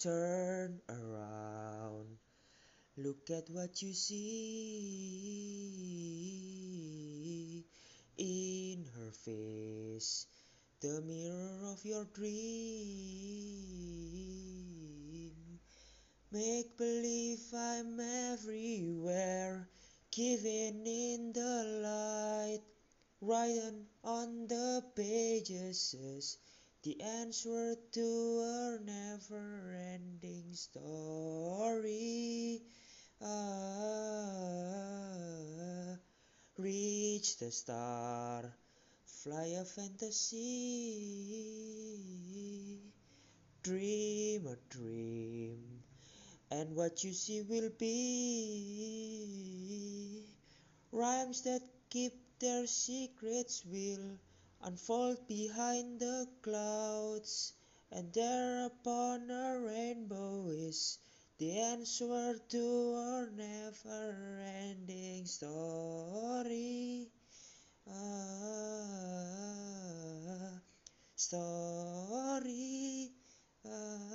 turn around. Look at what you see in her face, the mirror of your dream. Make believe I'm everywhere, giving in the light, written on the pages the answer to a never ending story. Ah, reach the star, fly a fantasy, dream a dream, and what you see will be. Rhymes that keep their secrets will unfold behind the clouds, and there upon a rainbow is the answer to our never ending story. Ah, story. Ah.